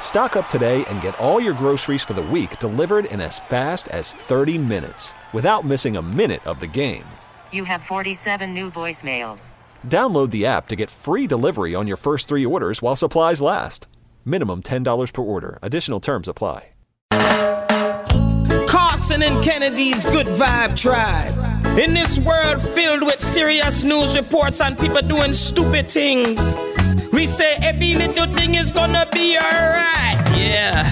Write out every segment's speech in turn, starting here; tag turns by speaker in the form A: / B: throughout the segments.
A: Stock up today and get all your groceries for the week delivered in as fast as 30 minutes without missing a minute of the game.
B: You have 47 new voicemails.
A: Download the app to get free delivery on your first three orders while supplies last. Minimum $10 per order. Additional terms apply.
C: Carson and Kennedy's Good Vibe Tribe. In this world filled with serious news reports and people doing stupid things, we say every little thing is gonna be alright. Yeah.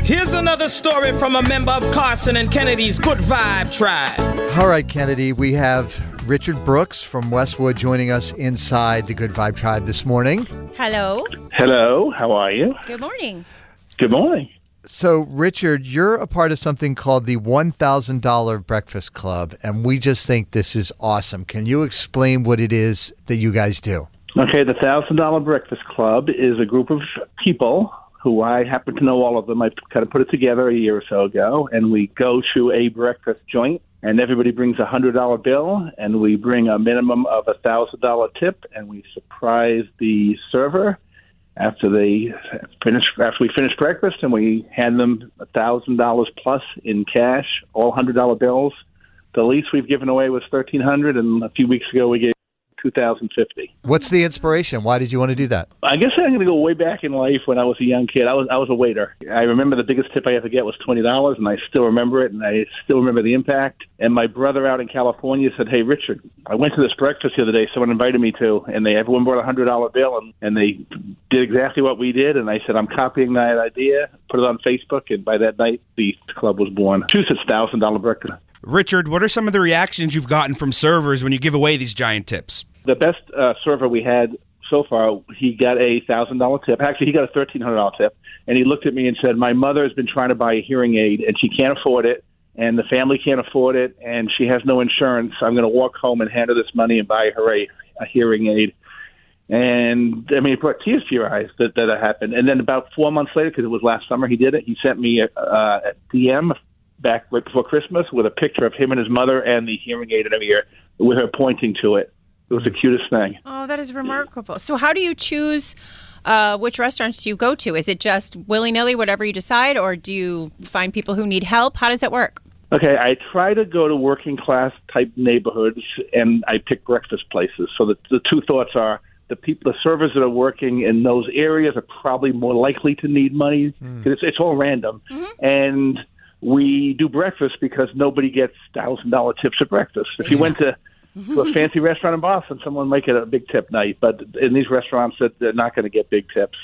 C: Here's another story from a member of Carson and Kennedy's Good Vibe Tribe.
D: All right, Kennedy, we have Richard Brooks from Westwood joining us inside the Good Vibe Tribe this morning.
E: Hello.
F: Hello, how are you?
E: Good morning.
F: Good morning.
D: So, Richard, you're a part of something called the $1,000 Breakfast Club, and we just think this is awesome. Can you explain what it is that you guys do?
F: Okay, the Thousand Dollar Breakfast Club is a group of people who I happen to know all of them. I kind of put it together a year or so ago, and we go to a breakfast joint, and everybody brings a hundred dollar bill, and we bring a minimum of a thousand dollar tip, and we surprise the server after they finish after we finish breakfast, and we hand them a thousand dollars plus in cash, all hundred dollar bills. The least we've given away was thirteen hundred, and a few weeks ago we gave two thousand fifty.
D: What's the inspiration? Why did you want to do that?
F: I guess I'm going to go way back in life when I was a young kid. I was I was a waiter. I remember the biggest tip I ever get was twenty dollars, and I still remember it, and I still remember the impact. And my brother out in California said, "Hey, Richard, I went to this breakfast the other day. Someone invited me to, and they everyone brought a hundred dollar bill, and and they did exactly what we did." And I said, "I'm copying that idea, put it on Facebook." And by that night, the club was born. Massachusetts thousand dollar breakfast.
G: Richard, what are some of the reactions you've gotten from servers when you give away these giant tips?
F: The best uh, server we had so far, he got a thousand dollar tip. Actually, he got a thirteen hundred dollar tip, and he looked at me and said, "My mother has been trying to buy a hearing aid, and she can't afford it, and the family can't afford it, and she has no insurance. I'm going to walk home and hand her this money and buy her a, a hearing aid." And I mean, it brought tears to your eyes that that happened. And then about four months later, because it was last summer, he did it. He sent me a, uh, a DM back right before Christmas with a picture of him and his mother and the hearing aid in her ear with her pointing to it. It was the cutest thing.
E: Oh, that is remarkable. So, how do you choose uh, which restaurants do you go to? Is it just willy nilly, whatever you decide, or do you find people who need help? How does that work?
F: Okay, I try to go to working class type neighborhoods, and I pick breakfast places. So the, the two thoughts are the people, the servers that are working in those areas are probably more likely to need money because it's, it's all random, and we do breakfast because nobody gets thousand dollar tips at breakfast. If you went to to a fancy restaurant in Boston, someone might get a big tip night, but in these restaurants, that they're not going to get big tips.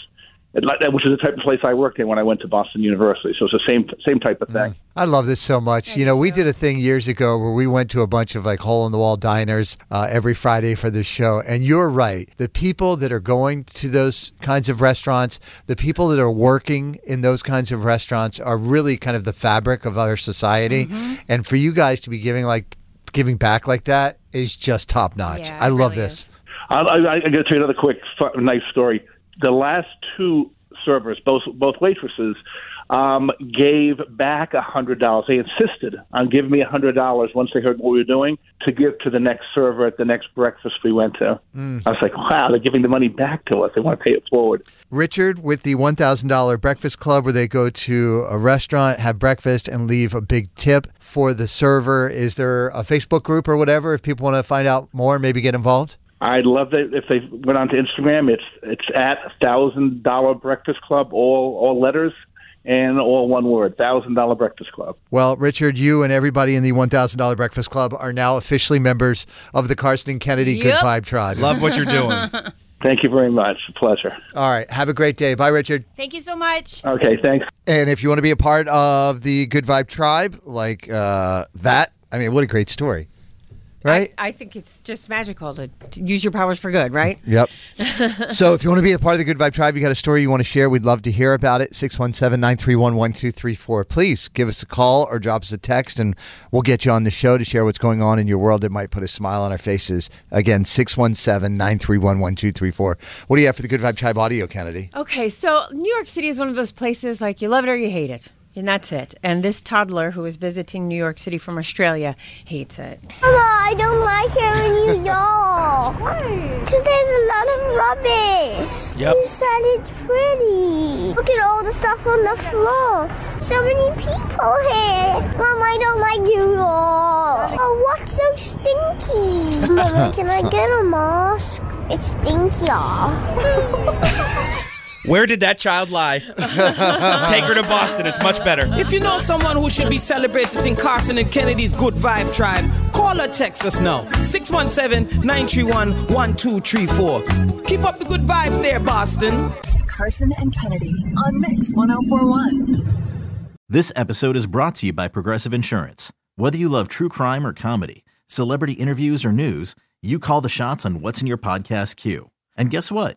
F: It, which is the type of place I worked in when I went to Boston University. So it's the same same type of thing.
D: I love this so much. you know, we did a thing years ago where we went to a bunch of like hole in the wall diners uh, every Friday for this show. And you're right. The people that are going to those kinds of restaurants, the people that are working in those kinds of restaurants are really kind of the fabric of our society. And for you guys to be giving like giving back like that is just top notch.
E: Yeah,
D: I love
E: really
D: this.
E: is.
F: I, I, I got to tell you another quick, fu- nice story. The last two servers, both both waitresses, um, gave back a hundred dollars. They insisted on giving me a hundred dollars once they heard what we were doing to give to the next server at the next breakfast we went to. I was like, wow, they're giving the money back to us. They want to pay it forward.
D: Richard with the $1,000 Breakfast Club, where they go to a restaurant, have breakfast, and leave a big tip for the server. Is there a Facebook group or whatever if people want to find out more and maybe get involved?
F: I'd love that if they went onto Instagram. It's it's at thousand dollar breakfast club, all all letters and all one word, thousand dollar breakfast club.
D: Well, Richard, you and everybody in the $1,000 Breakfast Club are now officially members of the Carson and Kennedy Good Vibe Tribe.
G: Love what you're doing.
F: Thank you very much. A pleasure.
D: All right. Have a great day. Bye, Richard.
E: Thank you so much.
F: Okay, thanks.
D: And if you want to be a part of the Good Vibe Tribe, like uh, that, I mean, what a great story. Right?
E: I think it's just magical to, to use your powers for good, right?
D: Yep. so if you want to be a part of the Good Vibe Tribe, you got a story you want to share, we'd love to hear about it. 617-931-1234. Please give us a call or drop us a text and we'll get you on the show to share what's going on in your world that might put a smile on our faces. Again, 617-931-1234. What do you have for the Good Vibe Tribe audio, Kennedy?
E: Okay, so New York City is one of those places like you love it or you hate it. And that's it. And this toddler who is visiting New York City from Australia hates it.
H: Mama, I don't like it in New York. Because there's a lot of rubbish.
G: Yep.
H: You said it's pretty. Look at all the stuff on the floor. So many people here. Mom, I don't like New York. Oh, what's so stinky? Mama, can I get a mask? It's stinkier.
G: Where did that child lie? Take her to Boston. It's much better.
C: If you know someone who should be celebrated in Carson and Kennedy's Good Vibe Tribe, call or text us now. 617-931-1234. Keep up the good vibes there, Boston.
I: Carson and Kennedy on Mix 1041.
J: This episode is brought to you by Progressive Insurance. Whether you love true crime or comedy, celebrity interviews or news, you call the shots on what's in your podcast queue. And guess what?